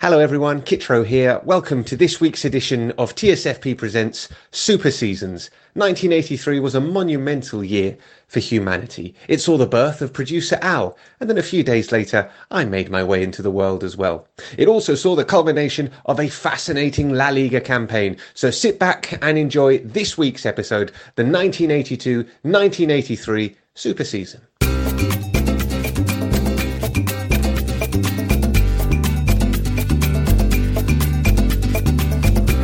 Hello everyone, Kitro here. Welcome to this week's edition of TSFP Presents Super Seasons. 1983 was a monumental year for humanity. It saw the birth of producer Al, and then a few days later, I made my way into the world as well. It also saw the culmination of a fascinating La Liga campaign. So sit back and enjoy this week's episode, the 1982-1983 Super Season.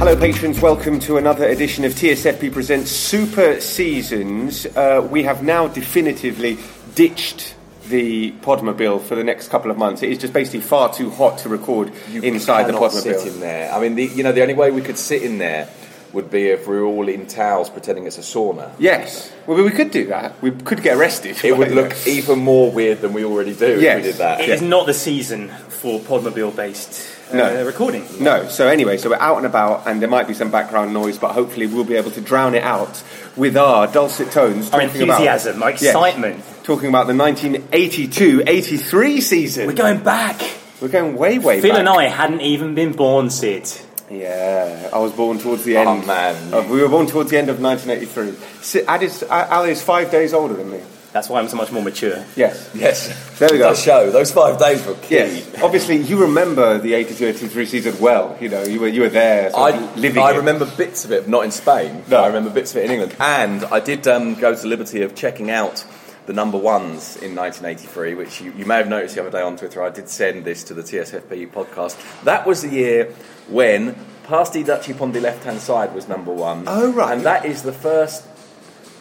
Hello, patrons. Welcome to another edition of TSFP Presents Super Seasons. Uh, we have now definitively ditched the Podmobile for the next couple of months. It is just basically far too hot to record You inside the cannot Podmobile. sit in there. I mean, the, you know, the only way we could sit in there would be if we were all in towels pretending it's a sauna. Yes. Well, we could do that. We could get arrested. It would look even more weird than we already do Yes. if we did that. It is not the season for Podmobile based uh, No. recording. No. So anyway, so we're out and about, and there might be some background noise, but hopefully we'll be able to drown it out with our dulcet tones. Our talking about- enthusiasm, our Yes. excitement. talking about the 1982-83 season. We're going back. We're going way, way back. Phil back. and I hadn't even been born, Sid. Yeah, I was born towards the end. Oh, end. man. Of, we were born towards the end of 1983. Si- Al is five days older than me. That's why I'm so much more mature. Yes. Yes. There we go. That show. Those five days were key. Yes. Obviously, you remember the 82-83 season well. You know, you were you were there, sort I, of living. I it. remember bits of it, not in Spain. No. I remember bits of it in England. And I did um, go to the liberty of checking out the number ones in 1983, which you, you may have noticed the other day on Twitter. I did send this to the TSFP podcast. That was the year when Pass the Dutchie 'pon the left hand side was number one. Oh, right. And that is the first.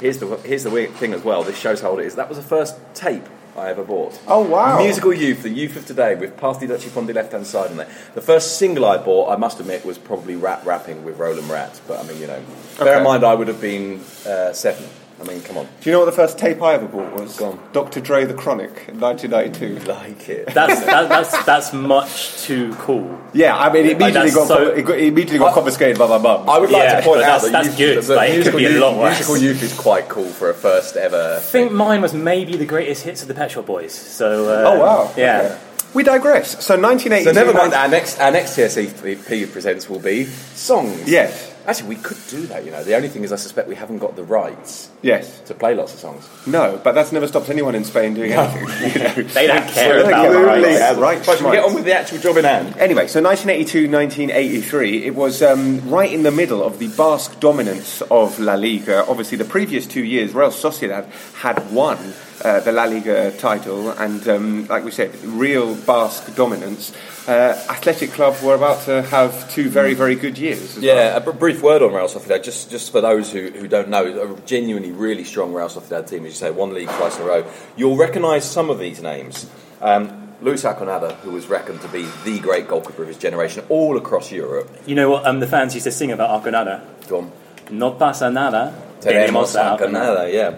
Here's the, here's the weird thing as well. This shows how old it is. That was the first tape I ever bought. Oh, wow. Musical Youth, the youth of today, with Pass the Dutchie 'pon the left hand side on there. The first single I bought, I must admit, was probably Rap Rapping with Roland Rat. But I mean, you know, bear Okay. in mind I would have been uh, seven. I mean, come on. Do you know what the first tape I ever bought was? Go on. Dr. Dre the Chronic in 1992. Like it. That's that, that's that's much too cool. Yeah, I mean, it Like, immediately, got, so- it got, it immediately got confiscated by my mum. I would like Yeah, to point but out that's- that that's youth, good, that but it could musical be a youth, lot worse. musical youth is quite cool for a first ever. I think mine was maybe the greatest hits of the Pet Shop Boys. So uh, oh, wow. yeah. Okay. We digress. So 1982. So never mind. Our next, our next TSFP presents will be songs. Yes. Actually, we could do that. You know, the only thing is, I suspect we haven't got the rights Yes. to play lots of songs. No, but that's never stopped anyone in Spain doing anything. You know. They don't care about absolutely rights. right. But should we get on with the actual job in hand? Anyway, so 1982, 1983, it was um, right in the middle of the Basque dominance of La Liga. Obviously, the previous two years, Real Sociedad had won uh, the La Liga title, and um, like we said, real Basque dominance. Uh, Athletic Club were about to have two very, very good years. as well. Yeah, a brief word on Real Sociedad, just just for those who, who don't know, a genuinely really strong Real Sociedad team, as you say, won league twice in a row. You'll recognise some of these names. Um, Luis Arconada, who was reckoned to be the great goalkeeper of his generation all across Europe. You know what um, the fans used to sing about Arconada? Go on. No pasa nada. Tenemos a Arconada, yeah.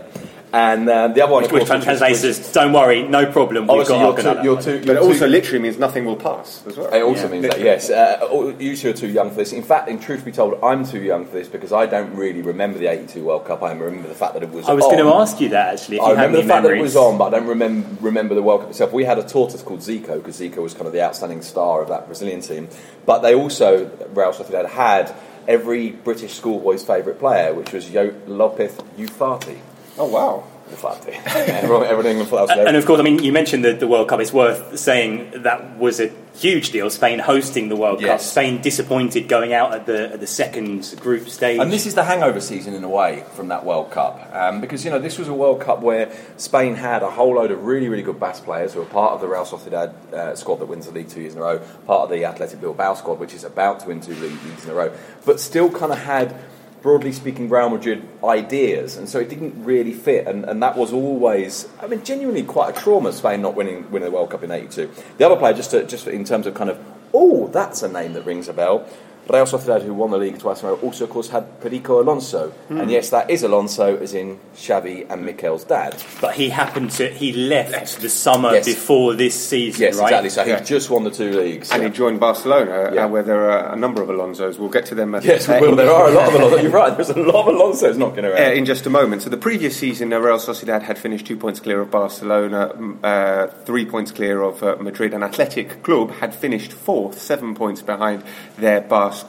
And uh, the other one, of Which course, translates as, don't worry, no problem, we've obviously, got you're Arconada. too, you're too, But you're it also too- literally means nothing will pass as well. It also Yeah. means that, yes. Uh, you two are too young for this. In fact, in truth be told, I'm too young for this because I don't really remember the 82 World Cup. I remember the fact that it was I was on. going to ask you that actually. If I you have remember any the fact that it was on, but I don't remember, remember the World Cup itself. We had a tortoise called Zico because Zico was kind of the outstanding star of that Brazilian team. But they also, Real Sociedad, had had every British schoolboy's favourite player, which was Yo- Lopez Ufarte. Oh, wow. Ufarte. everyone, everyone in England thought that was And of course, I mean, you mentioned the, the World Cup. It's worth saying that was a huge deal. Spain hosting the World Cup. Spain disappointed going out at the at the second group stage. And this is the hangover season in a way from that World Cup, um, because you know this was a World Cup where Spain had a whole load of really, really good Basque players who are part of the Real Sociedad uh, squad that wins the league two years in a row, part of the Athletic Bilbao squad which is about to win two leagues in a row, but still kind of had. Broadly speaking, Real Madrid ideas, and so it didn't really fit, and, and that was always, I mean, genuinely quite a trauma. Spain not winning winning the World Cup in '82. The other player, just to, just in terms of kind of oh, that's a name that rings a bell. Real Sociedad, who won the league twice in a row, also, of course, had Perico Alonso. Hmm. And yes, that is Alonso, as in Xavi and Mikel's dad. But he happened to he left the summer Yes. before this season, Yes, right? exactly. So Yeah. he's just won the two leagues. And he joined Barcelona, Yeah. uh, where there are a number of Alonsos. We'll get to them. uh, yes, uh, well, there are a lot of Alonso. You're right, there's a lot of Alonso's knocking around. Uh, in just a moment. So the previous season, uh, Real Sociedad had finished two points clear of Barcelona, uh, three points clear of uh, Madrid, and Athletic Club had finished fourth, seven points behind their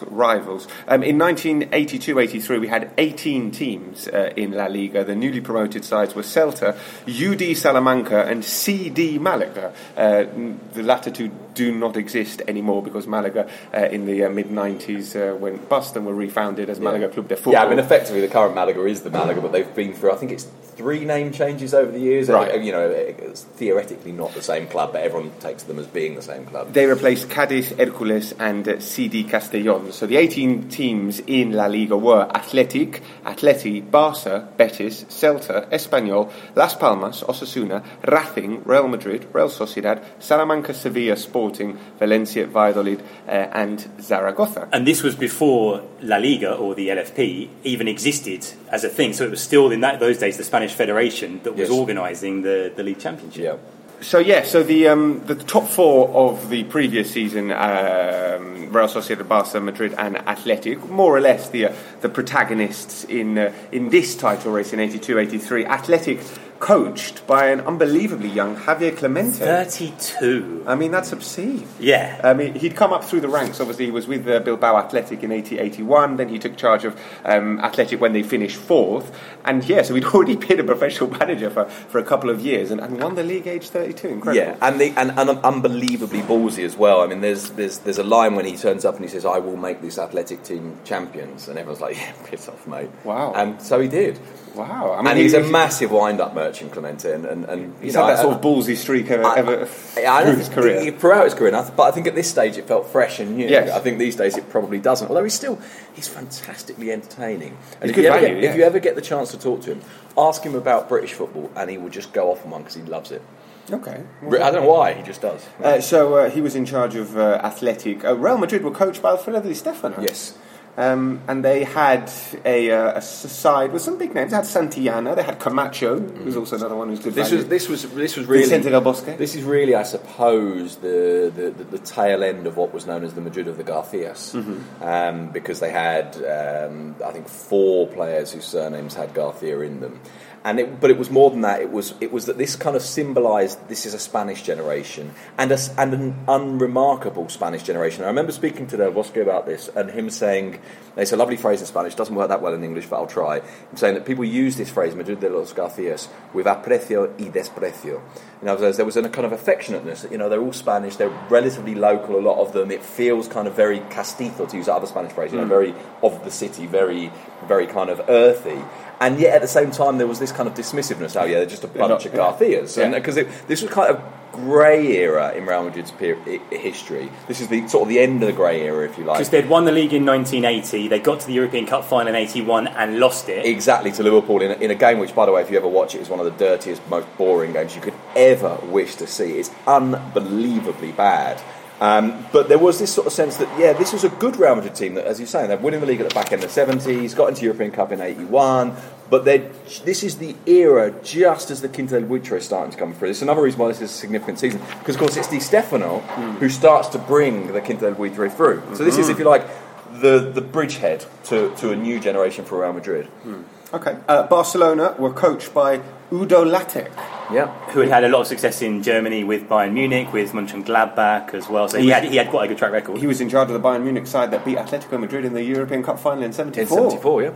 Rivals. Um, in 1982-83, we had 18 teams uh, in La Liga. The newly promoted sides were Celta, UD Salamanca, and CD Malaga. Uh, the latter two do not exist anymore because Malaga, uh, in the uh, mid 90s, uh, went bust and were refounded as Malaga Club de Football. Yeah, I mean, effectively, the current Malaga is the Malaga, but they've been through, I think it's three name changes over the years. Right. You know, it's theoretically not the same club, but everyone takes them as being the same club. They replaced Cadiz, Hércules, and uh, CD Castellón. So the 18 teams in La Liga were Athletic, Atleti, Barça, Betis, Celta, Espanyol, Las Palmas, Osasuna, Racing, Real Madrid, Real Sociedad, Salamanca, Sevilla, Sporting, Valencia, Valladolid, uh, and Zaragoza. And this was before La Liga or the LFP even existed as a thing. So it was still in that, those days the Spanish Federation that was Yes. organising the, the league championship. Yeah. So yeah, so the um, the top four of the previous season, um, Real Sociedad, Barca, Madrid, and Athletic, more or less the uh, the protagonists in uh, in this title race in 82-83. Athletic, coached by an unbelievably young Javier Clemente. 32. I mean, that's obscene. Yeah. I mean, he'd come up through the ranks. Obviously, he was with uh, Bilbao Athletic in 80 81. Then he took charge of um, Athletic when they finished fourth. And yeah, so he'd already been a professional manager for, for a couple of years and, and won the league age 32. Incredible. Yeah, and, the, and, and unbelievably ballsy as well. I mean, there's, there's, there's a line when he turns up and he says, I will make this athletic team champions. And everyone's like, yeah, piss off, mate. Wow. And so he did. Wow. I mean, and he's he- a massive wind up merchant, Clemente. And, and, and He's know, had that I- sort of ballsy streak ever, I- ever I through his think- career. throughout his career, and I th- but I think at this stage it felt fresh and new. Yes. I think these days it probably doesn't. Although he's still he's fantastically entertaining. And if you, ever value, get, yeah. if you ever get the chance to talk to him, ask him about British football, and he will just go off on one because he loves it. Okay. Re- I don't know why he just does. Uh, so uh, he was in charge of uh, Athletic. Uh, Real Madrid were coached by Alfredo Di Stefano. yes. Um, and they had a, uh, a side with some big names. They had Santillana, they had Camacho, who's also another one who's good This value. was this was this was really Vicente del Bosque. This is really, I suppose, the, the, the, the tail end of what was known as the Madrid of the Garcias, Mm-hmm. um, because they had, um, I think, four players whose surnames had Garcia in them. And it, but it was more than that. It was it was that this kind of symbolised this is a Spanish generation and a, and an unremarkable Spanish generation. I remember speaking to Del Bosque about this and him saying it's a lovely phrase in Spanish. Doesn't work that well in English, but I'll try. I'm saying that people use this phrase Madrid de los Garcias with aprecio y desprecio. In other words, there was a kind of affectionateness. You know, they're all Spanish. They're relatively local. A lot of them. It feels kind of very castizo to use that other Spanish phrase. You know, mm. very of the city, very very kind of earthy. And yet, at the same time, there was this kind of dismissiveness. Oh, yeah, they're just a bunch not- of Garcias, yeah. and uh, because this was kind of grey era in Real Madrid's per- history. This is the sort of the end of the grey era, if you like. Because they'd won the league in 1980, they got to the European Cup final in 81 and lost it. Exactly to Liverpool in a, in a game which, by the way, if you ever watch it, is one of the dirtiest, most boring games you could ever wish to see. It's unbelievably bad. Um, but there was this sort of sense that, yeah, this was a good Real Madrid team that, as you're saying, they're winning the league at the back end of the 70s, got into European Cup in 81, but this is the era just as the Quinta del Buitre is starting to come through. It's another reason why this is a significant season, because, of course, it's Di Stefano who starts to bring the Quinta del Buitre through. So this is, if you like, the, the bridgehead to, to a new generation for Real Madrid. Okay. Uh, Barcelona were coached by Udo Lattek. Yeah. Who had had a lot of success in Germany with Bayern Munich, with Mönchengladbach as well. So he had, he had quite a good track record. He was in charge of the Bayern Munich side that beat Atletico Madrid in the European Cup final in 74. In 74, yeah.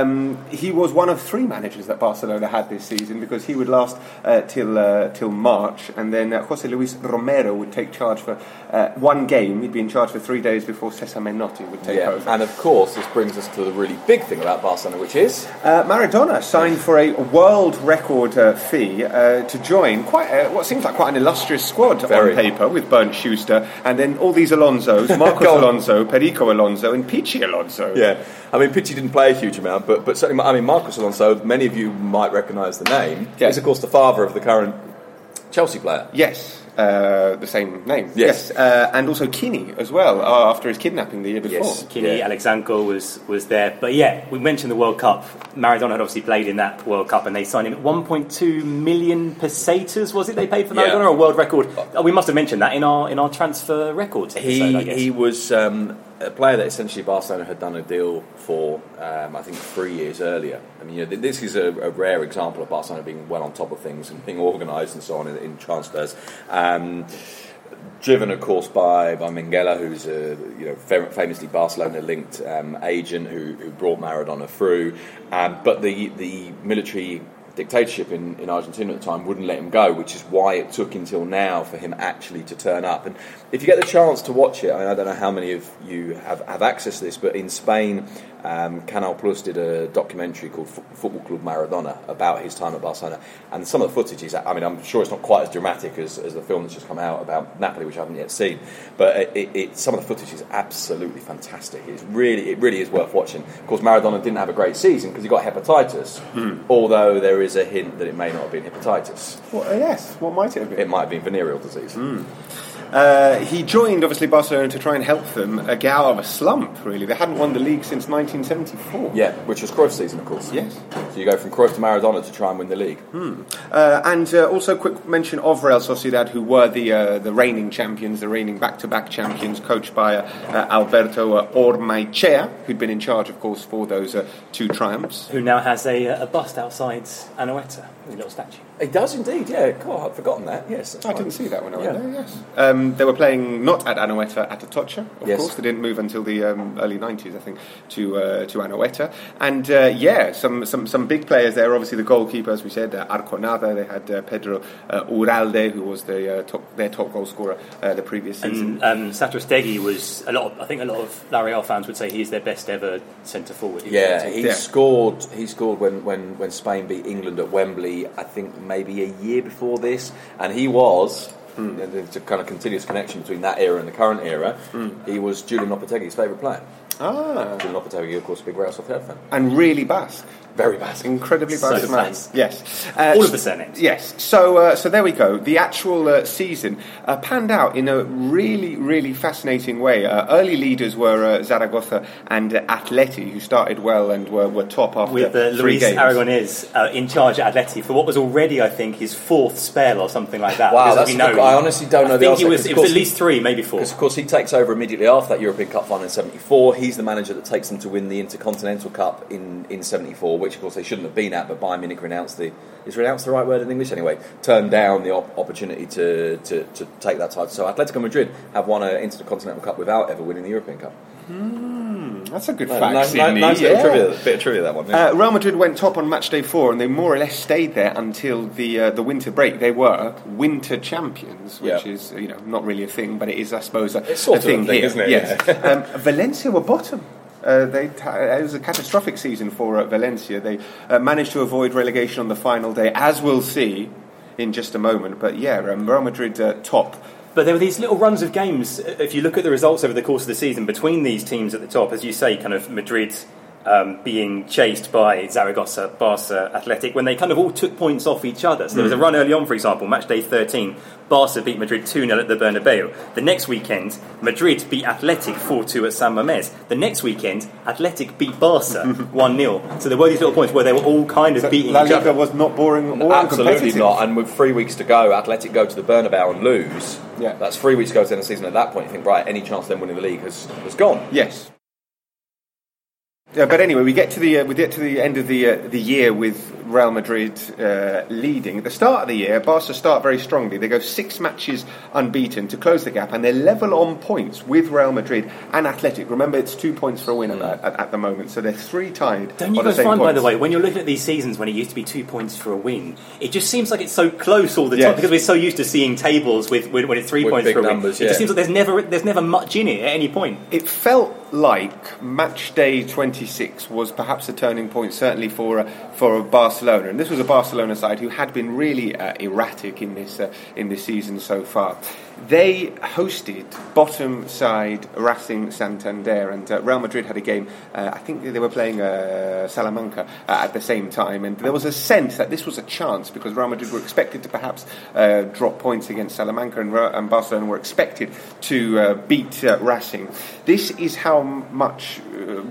Um, he was one of three managers that Barcelona had this season because he would last uh, till uh, till March, and then uh, Jose Luis Romero would take charge for uh, one game. He'd be in charge for three days before Cesar Menotti would take Yeah, over. and of course, this brings us to the really big thing about Barcelona, which is Uh, Maradona signed for a world record uh, fee uh, to join quite a, what seems like quite an illustrious squad Very. on paper with Bernd Schuster and then all these Alonsos, Marcos. Alonso, Perico Alonso, and Pichi Alonso. yeah. I mean, Pichi didn't play a huge amount, but but certainly, I mean, Marcos Alonso. Many of you might recognise the name. Yeah. He's of course the father of the current Chelsea player. Yes. Uh, the same name. Yes. Uh, and also Quini as well, uh, after his kidnapping the year before. Yes. Quini Yeah. Alexanko was, was there. But yeah, we mentioned the World Cup. Maradona had obviously played in that World Cup and they signed him at 1.2 million pesetas, was it? They paid for Yeah. Maradona, a world record. Oh, we must have mentioned that in our in our transfer records episode, He I guess. he was um, a player that essentially Barcelona had done a deal for. Um, I think three years earlier. I mean, you know, this is a, a rare example of Barcelona being well on top of things and being organised and so on in, in transfers. Um, driven, of course, by by Minguella, who's a you know famously Barcelona-linked um, agent who, who brought Maradona through. Um, but the the military dictatorship in, in Argentina at the time wouldn't let him go, which is why it took until now for him actually to turn up. And if you get the chance to watch it, I, mean, I don't know how many of you have, have access to this, but in Spain, um, Canal Plus did a documentary called F- Football Club Maradona about his time at Barcelona. And some of the footage is, I mean, I'm sure it's not quite as dramatic as, as the film that's just come out about Napoli, which I haven't yet seen, but it, it, it, some of the footage is absolutely fantastic. It's really, it really is worth watching. Of course, Maradona didn't have a great season because he got hepatitis, although there is a hint that it may not have been hepatitis. Well, yes, what might it have been? It might have been venereal disease. Uh, he joined, obviously, Barcelona to try and help them uh, get out of a slump, really. They hadn't won the league since 1974. Yeah, which was Cruyff's season, of course. Yes. So you go from Cruyff to Maradona to try and win the league. Uh, and uh, also, quick mention of Real Sociedad, who were the uh, the reigning champions, the reigning back-to-back champions, coached by uh, uh, Alberto uh, Ormaechea, who'd been in charge, of course, for those uh, two triumphs. Who now has a, a bust outside Anoeta, a little statue. It does indeed, yeah. God, I'd forgotten that. Yes, I right. didn't see that when I went Yeah. there. Yes, um, they were playing not at Anoeta, at Atocha. Of Yes. course, they didn't move until the um, early '90s, I think, to uh, to Anoeta. And uh, yeah, some, some some big players there. Obviously, the goalkeeper, as we said, uh, Arconada. They had uh, Pedro uh, Uralde, who was the uh, top, their top goal scorer uh, the previous season. And um, Satrostegui was a lot. Of, I think a lot of La Real fans would say he's their best ever centre forward. He Yeah, he Yeah. scored. He scored when, when, when Spain beat England at Wembley. I think maybe a year before this, and he was. and There's a kind of continuous connection between that era and the current era. He was Julian Lopetegui's favourite player. ah, Julian Lopetegui, of course, a big Real Sociedad fan. and really Basque. Very bad. Incredibly bad So man. Yes. Uh, All of the surnames. Yes. So, uh, so there we go. The actual uh, season uh, panned out in a really, really fascinating way. Uh, early leaders were uh, Zaragoza and uh, Atleti, who started well and were, were top after with uh, three Luis games. Aragonés uh, in charge at Atleti for what was already, I think, his fourth spell or something like that. Wow, that's we know, I honestly don't know I the think answer, it was, it was at least three, maybe four. Because of course he takes over immediately after that European Cup final in '74. He's the manager that takes them to win the Intercontinental Cup in in '74, which of course they shouldn't have been at. But Bayern Munich renounced the is renounced the right word in English anyway. Turned down the op- opportunity to, to, to take that title. So Atletico Madrid have won an Intercontinental Cup without ever winning the European Cup. That's a good Nice, fact. nice, Sydney. nice Yeah. trivia, bit of trivia that one. yeah. Uh, Real Madrid went top on match day four, and they more or less stayed there until the uh, the winter break. They were winter champions, which Yeah. is you know not really a thing, but it is, I suppose, a, It's sort a of a thing, thing, here. isn't it? Yes. Yeah. um, Valencia were bottom. Uh, they ta- it was a catastrophic season for uh, Valencia. They uh, managed to avoid relegation on the final day, as we'll see in just a moment. But yeah, um, Real Madrid uh, top. But there were these little runs of games. uh, If you look at the results over the course of the season between these teams at the top, as you say, kind of Madrid um, being chased by Zaragoza, Barca, Athletic, when they kind of all took points off each other. So there was a run early on, for example, match day 13. Barca beat Madrid 2 0 at the Bernabeu. The next weekend, Madrid beat Athletic 4 2 at San Mamés. The next weekend, Athletic beat Barca 1 0. So there were these little points where they were all kind of beating La each Liga other. was not boring or Absolutely not. And with three weeks to go, Athletic go to the Bernabeu and lose. Yeah. That's three weeks to go to the end of the season. At that point, you think, right, any chance of them winning the league has, has gone. Yes. Yeah, but anyway, we get to the uh, we get to the end of the uh, the year with Real Madrid uh, leading. At the start of the year, Barca start very strongly. They go six matches unbeaten to close the gap, and they're level on points with Real Madrid and Athletic. Remember, it's two points for a win at, at, at the moment, so they're three tied. Don't you guys same find, by the way, when you're looking at these seasons when it used to be two points for a win, it just seems like it's so close all the Yes. time because we're so used to seeing tables with, with when it's three With points big for a numbers, win. It just seems like there's never there's never much in it at any point. It felt like match day 26 was perhaps a turning point, certainly for uh, for Barcelona. And this was a Barcelona side who had been really uh, erratic in this uh, in this season so far. They hosted bottom side Racing Santander, and uh, Real Madrid had a game. Uh, I think they were playing uh, Salamanca uh, at the same time, and there was a sense that this was a chance because Real Madrid were expected to perhaps uh, drop points against Salamanca, and, and Barcelona were expected to uh, beat Racing. This is how much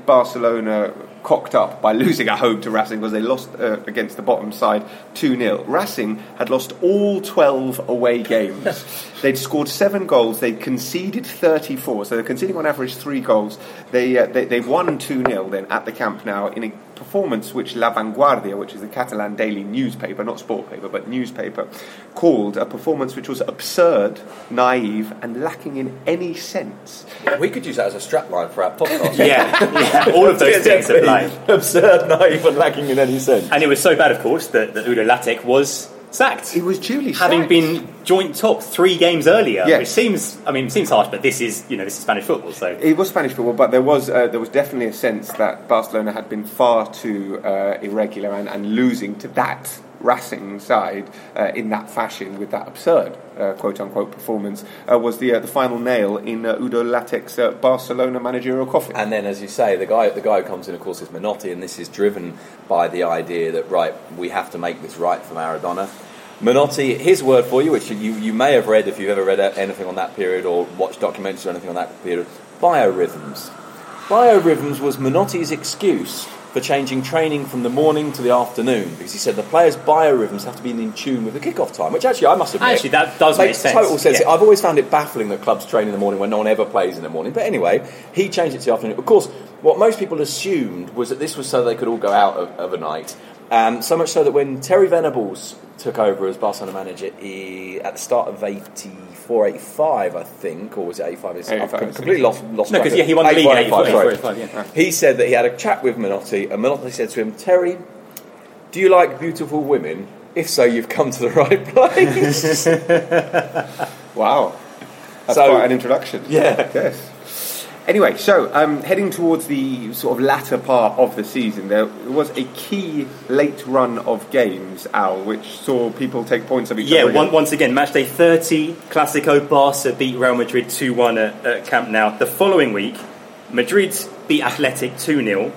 Barcelona cocked up by losing at home to Racing because they lost uh, against the bottom side 2 0. Racing had lost all 12 away games. They'd scored seven goals, they'd conceded 34, so they're conceding on average three goals. They, uh, they, they won 2 0 then at the Camp Nou in a performance which La Vanguardia, which is the Catalan daily newspaper, not sport paper, but newspaper, called a performance which was absurd, naive, and lacking in any sense. We could use that as a strapline for our podcast. yeah, yeah, all of those things apply. Absurd, naive, and lacking in any sense. And it was so bad, of course, that, that Udo Lattek was sacked. He was duly having sacked. been joint top three games earlier, Yes. which seems, I mean, seems harsh, but this is, you know, this is Spanish football, so It was Spanish football, but there was uh, there was definitely a sense that Barcelona had been far too uh, irregular and, and losing to that Racing side uh, in that fashion with that absurd uh, quote unquote performance uh, was the uh, the final nail in uh, Udo Lattek's uh, Barcelona managerial coffin. And then, as you say, the guy the guy who comes in, of course, is Menotti, and this is driven by the idea that right, we have to make this right for Maradona. Menotti, his word for you, which you, you may have read if you've ever read anything on that period or watched documentaries or anything on that period, biorhythms. Biorhythms was Menotti's excuse for changing training from the morning to the afternoon because he said the players' biorhythms have to be in tune with the kickoff time, which actually I must admit Actually, that does make sense. total sense. Yeah. I've always found it baffling that clubs train in the morning when no one ever plays in the morning. But anyway, he changed it to the afternoon. Of course, what most people assumed was that this was so they could all go out of, of a night. Um, so much so that when Terry Venables took over as Barcelona manager he, at the start of 84, 85, I think, or was it 85? 85 I've completely lost, lost No, track 'cause, of yeah, he won the league in 84, 84, 85, 85, sorry. He said that he had a chat with Menotti, and Menotti said to him, Terry, do you like beautiful women? If so, you've come to the right place. Wow, that's So- quite an introduction. Yeah. Yes. Anyway, so um, heading towards the sort of latter part of the season, there was a key late run of games, Al, which saw people take points of each Yeah, other. one, once again, match day 30, Clasico Barca beat Real Madrid 2 1 at, at Camp Nou. The following week, Madrid beat Athletic 2 0,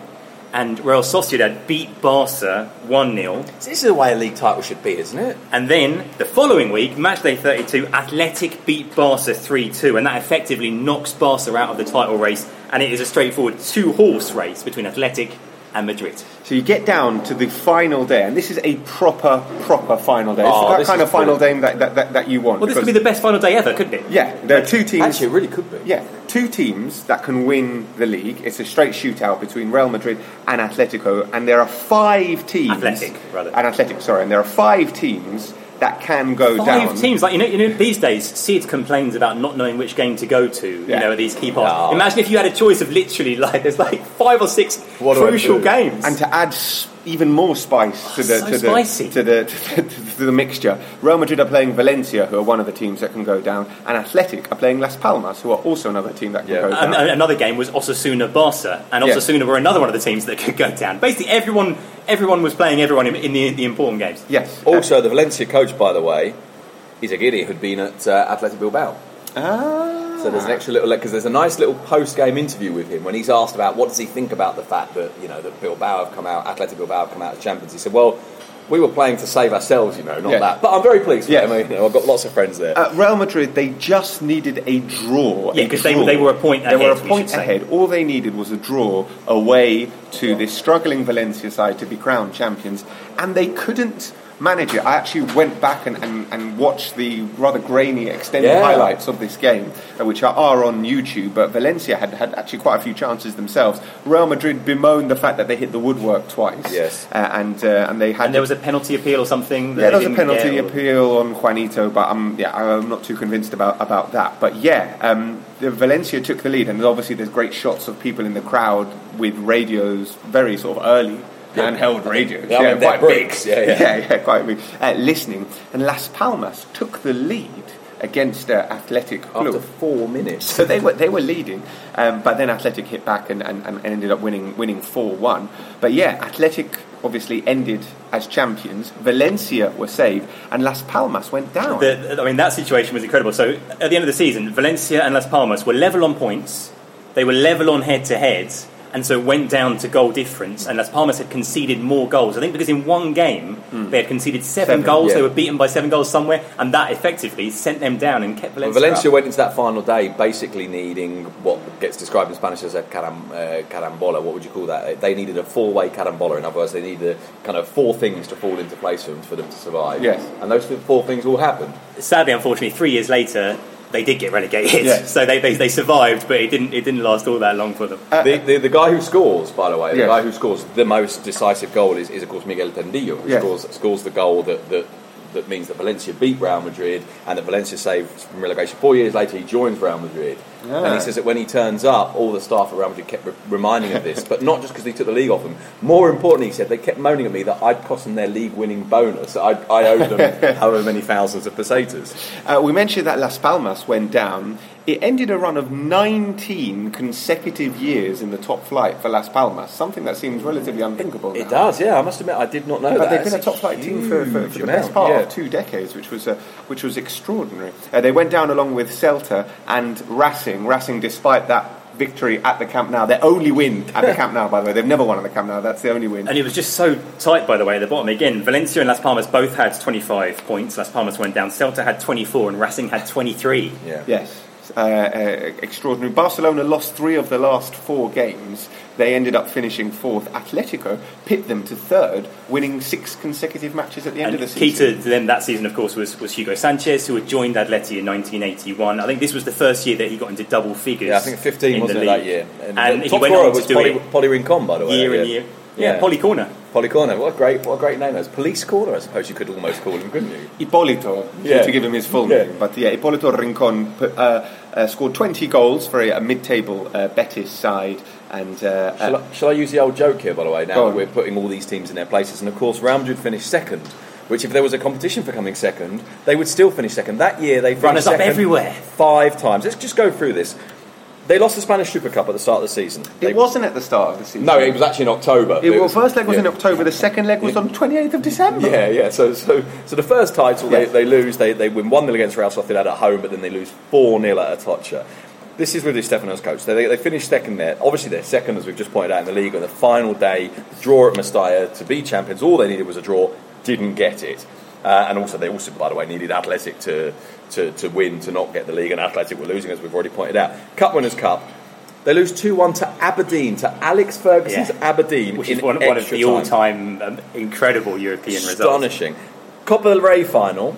and Real Sociedad beat Barca 1 0. So this is the way a league title should be, isn't it? And then the following week, match day 32, Athletic beat Barca 3 2, and that effectively knocks Barca out of the title race. And it is a straightforward two horse race between Athletic and Madrid. So you get down to the final day, and this is a proper, proper final day. Oh, it's that kind of final brilliant. day that, that, that, that you want. Well, this could be the best final day ever, couldn't it? yeah, there are two teams. Actually, it really could be. Yeah, two teams that can win the league. It's a straight shootout between Real Madrid and Atletico, and there are five teams. Athletic, rather. And Athletic, sorry, and there are five teams that can go Five down. teams, like you know, you know, these days, Sid complains about not knowing which game to go to. You know, at these key parts. No. Imagine if you had a choice of literally like there's like five or six What crucial games. And to add s- even more spice to the so to the, spicy. to the to the to the mixture, Real Madrid are playing Valencia, who are one of the teams that can go down, and Athletic are playing Las Palmas, who are also another team that can Yeah. go down. And, and another game was Osasuna Barca, and Yeah. Osasuna were another one of the teams that could go down. Basically, everyone everyone was playing everyone in, in the, the important games. yes. Also, the Valencia coach, by the way, is a Aguirre, who'd been at uh, Athletic Bilbao. Ah. So there's an extra little because there's a nice little post-game interview with him when he's asked about what does he think about the fact that you know that Bilbao have come out, Athletic Bilbao have come out as champions. He said, "Well, we were playing to save ourselves, you know, not Yeah. that." But I'm very pleased. Yeah. Yeah, I mean, you know, I've got lots of friends there. At Real Madrid, they just needed a draw. Yeah, a 'cause they- they were a point They were ahead, a we point say. ahead. All they needed was a draw away to this struggling Valencia side to be crowned champions, and they couldn't manage it. I actually went back and, and, and watched the rather grainy extended Yeah. highlights of this game, uh, which are, on YouTube. But Valencia had, had actually quite a few chances themselves. Real Madrid bemoaned the fact that they hit the woodwork twice. Yes. uh, and uh, and they had And there was a penalty appeal or something. that yeah, there was a penalty get, appeal on Juanito, but I'm yeah, I'm not too convinced about, about that. But yeah, um, the Valencia took the lead, and obviously there's great shots of people in the crowd with radios, very sort of early handheld radios, Yeah, I mean, quite big, yeah, yeah. yeah, yeah, quite big, uh, listening. And Las Palmas took the lead against uh, Athletic Club. After four minutes, So they were they were leading, um, but then Athletic hit back and, and, and ended up winning winning four one. But yeah, Athletic obviously ended as champions. Valencia were saved, and Las Palmas went down. The, I mean, that situation was incredible. So at the end of the season, Valencia and Las Palmas were level on points. They were level on head to head and so it went down to goal difference. And Las Palmas had conceded more goals. I think because in one game mm. they had conceded seven, seven goals, yeah. they were beaten by seven goals somewhere, and that effectively sent them down and kept Valencia. Well, Valencia up. went into that final day basically needing what gets described in Spanish as a caram, uh, carambola. What would you call that? They needed a four-way carambola. In other words, they needed kind of four things to fall into place for them, for them to survive. Yes, and those four things all happened. Sadly, unfortunately, three years later they did get relegated. Yeah. So they, they, they, survived, but it didn't it didn't last all that long for them. Uh, the, the, the, guy who scores, by the way, the guy who scores the most decisive goal is, is of course Miguel Tendillo, who scores scores the goal that, that that means that Valencia beat Real Madrid and that Valencia saved from relegation. Four years later, he joins Real Madrid. Yeah. And he says that when he turns up, all the staff at Real Madrid kept re- reminding him of this, but not just because he took the league off them. More importantly, he said they kept moaning at me that I'd cost them their league winning bonus. I, I owed them however many thousands of pesetas. Uh, we mentioned that Las Palmas went down it ended a run of 19 consecutive years in the top flight for Las Palmas, something that seems relatively unthinkable. Now. It does, yeah. I must admit, I did not know but that. they've been a top flight team for, for, for the best part yeah. of two decades, which was uh, which was extraordinary. Uh, they went down along with Celta and Racing. Racing, despite that victory at the Camp Nou. Their only win at the Camp Nou, by the way. They've never won at the Camp Nou. That's the only win. And it was just so tight, by the way, at the bottom. Again, Valencia and Las Palmas both had 25 points. Las Palmas went down. Celta had 24 and Racing had 23. Yeah. Yes. Uh, uh, extraordinary. Barcelona lost three of the last four games. They ended up finishing fourth. Atletico pit them to third, winning six consecutive matches at the end and of the season. Key to them that season, of course, was, was Hugo Sanchez, who had joined Atleti in 1981. I think this was the first year that he got into double figures. Yeah, I think 15 wasn't it that year. And, and he went on to do Poli, it Poli Rincon, by the way. Year and year. Yeah, yeah. Poli Corner. Poli Corner. What a great, what a great name. That's Police Corner, I suppose you could almost call him, couldn't you? Hipólito, yeah. to give him his full yeah. name. But yeah, Hipólito Rincon uh, uh, scored 20 goals for a, a mid-table uh, Betis side. And uh, shall I, shall, I, use the old joke here, by the way? Now we're putting all these teams in their places, and of course, Real Madrid finished second. Which, if there was a competition for coming second, they would still finish second. That year, they runners up everywhere five times. Let's just go through this. They lost the Spanish Super Cup at the start of the season. It wasn't at the start of the season. No, it was actually in October. It, well, was, first leg was yeah. in October. The second leg was on 28th of December. Yeah, yeah. So, so, so the first title yeah. they, they lose. They, they win one 0 against Real Sociedad at home, but then they lose four 0 at Atocha. This is really Stefano's coach. They, they finished second there. Obviously, they're second, as we've just pointed out in the league. On the final day, draw at Mestalla to be champions. All they needed was a draw. Didn't get it. Uh, and also, they also, by the way, needed Athletic to, to, to win to not get the league. And Athletic were losing, as we've already pointed out. Cup Winners' Cup they lose 2 1 to Aberdeen, to Alex Ferguson's yeah. Aberdeen. Which is one, one, of the all time um, incredible European Astonishing. results. Astonishing. Copa del Rey final.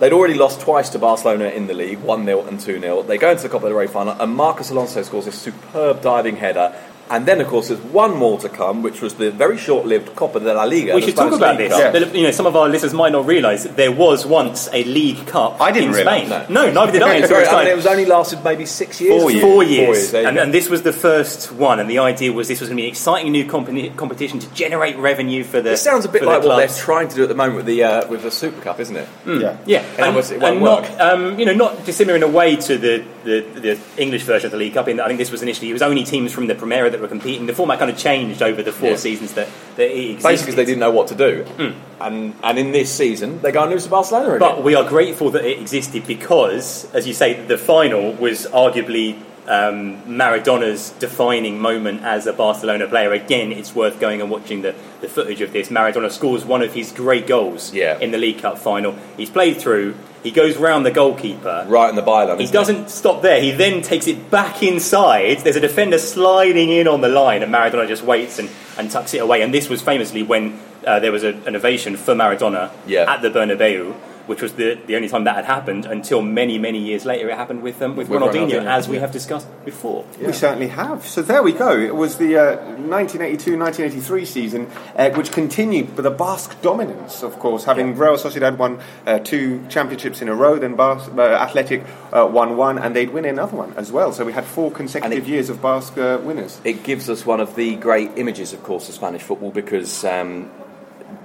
They'd already lost twice to Barcelona in the league, 1 0 and 2 0. They go into the Copa del Rey final, and Marcos Alonso scores a superb diving header and then, of course, there's one more to come, which was the very short-lived Copa de la Liga. We should talk about this. Yeah. You know, some of our listeners might not realise there was once a League Cup I didn't in Spain. No. no, neither did I. It's I mean, it was only lasted maybe six years. Four years. Four years. Four years. And, and, this was the first one, and the idea was this was going to be an exciting new comp- competition to generate revenue for the. It sounds a bit like what they're trying to do at the moment with the uh, with the Super Cup, isn't it? Mm. Yeah, yeah, and, and, and not um, you know not dissimilar in a way to the, the, the English version of the League Cup. In that I think this was initially it was only teams from the Primera that were competing. The format kind of changed over the four yeah. seasons that, that it existed. Basically, they didn't know what to do. Mm. And, and in this season, they're going to lose to Barcelona again. But we are grateful that it existed because, as you say, the final was arguably um, Maradona's defining moment as a Barcelona player. Again, it's worth going and watching the, the footage of this. Maradona scores one of his great goals yeah. in the League Cup final. He's played through. He goes round the goalkeeper. Right in the byline. He doesn't it? stop there. He then takes it back inside. There's a defender sliding in on the line, and Maradona just waits and, and tucks it away. And this was famously when uh, there was a, an ovation for Maradona yeah. at the Bernabeu which was the, the only time that had happened until many, many years later. It happened with um, with, with Ronaldinho, Ronaldinho, as we have discussed before. Yeah. We certainly have. So there we go. It was the uh, 1982-1983 season, uh, which continued with the Basque dominance, of course, having yeah. Real Sociedad won uh, two championships in a row, then Basque, uh, Athletic uh, won one, and they'd win another one as well. So we had four consecutive it, years of Basque uh, winners. It gives us one of the great images, of course, of Spanish football because. Um,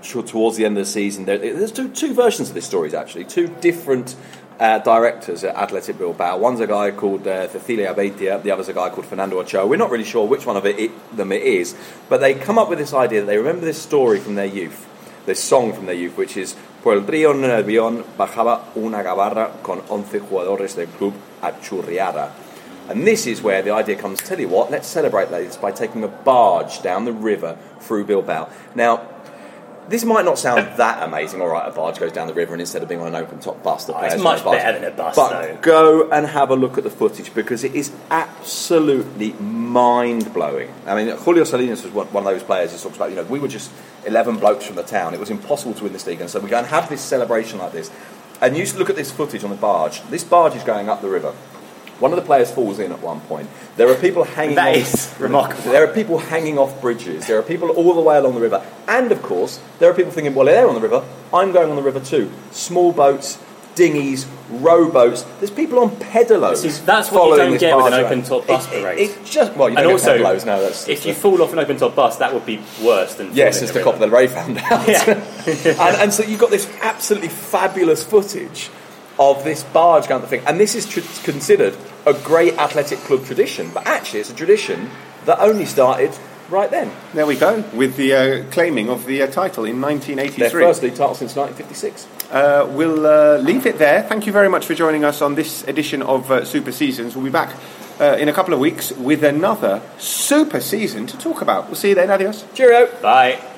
towards the end of the season, there, there's two, two versions of this story, actually, two different uh, directors at Athletic Bilbao. One's a guy called uh, Cecilia the other's a guy called Fernando Ochoa. We're not really sure which one of it, it, them it is, but they come up with this idea that they remember this story from their youth, this song from their youth, which is Por el trío Nervión bajaba una gabarra con 11 jugadores del club a Churriada. And this is where the idea comes. Tell you what, let's celebrate this by taking a barge down the river through Bilbao. Now, this might not sound that amazing. All right, a barge goes down the river, and instead of being on an open top bus, the Oh, ah, players it's much barge. better than a bus, But though. go and have a look at the footage because it is absolutely mind blowing. I mean, Julio Salinas was one, one of those players who talks about, you know, we were just 11 blokes from the town. It was impossible to win this league, and so we go and have this celebration like this. And you look at this footage on the barge. This barge is going up the river. One of the players falls in at one point. There are people hanging. That off, is remarkable. There are people hanging off bridges. There are people all the way along the river, and of course, there are people thinking, "Well, they're on the river. I'm going on the river too." Small boats, dinghies, rowboats. There's people on pedalos. See, that's what you don't get with an open-top bus It- it- parade. It's just well, you and also, pedalos now. That's if you fall off an open top bus, that would be worse than Yes, as the the Copa del Rey found out. Yeah. and, and so you've got this absolutely fabulous footage of this barge going up the thing. And this is tr- considered a great athletic club tradition, but actually it's a tradition that only started right then. There we go, with the uh, claiming of the uh, title in Their 1983. first league title since 1956. Uh, we'll uh, leave it there. Thank you very much for joining us on this edition of uh, Super Seasons. We'll be back uh, in a couple of weeks with another super season to talk about. We'll see you then. Adios. Cheerio! Bye.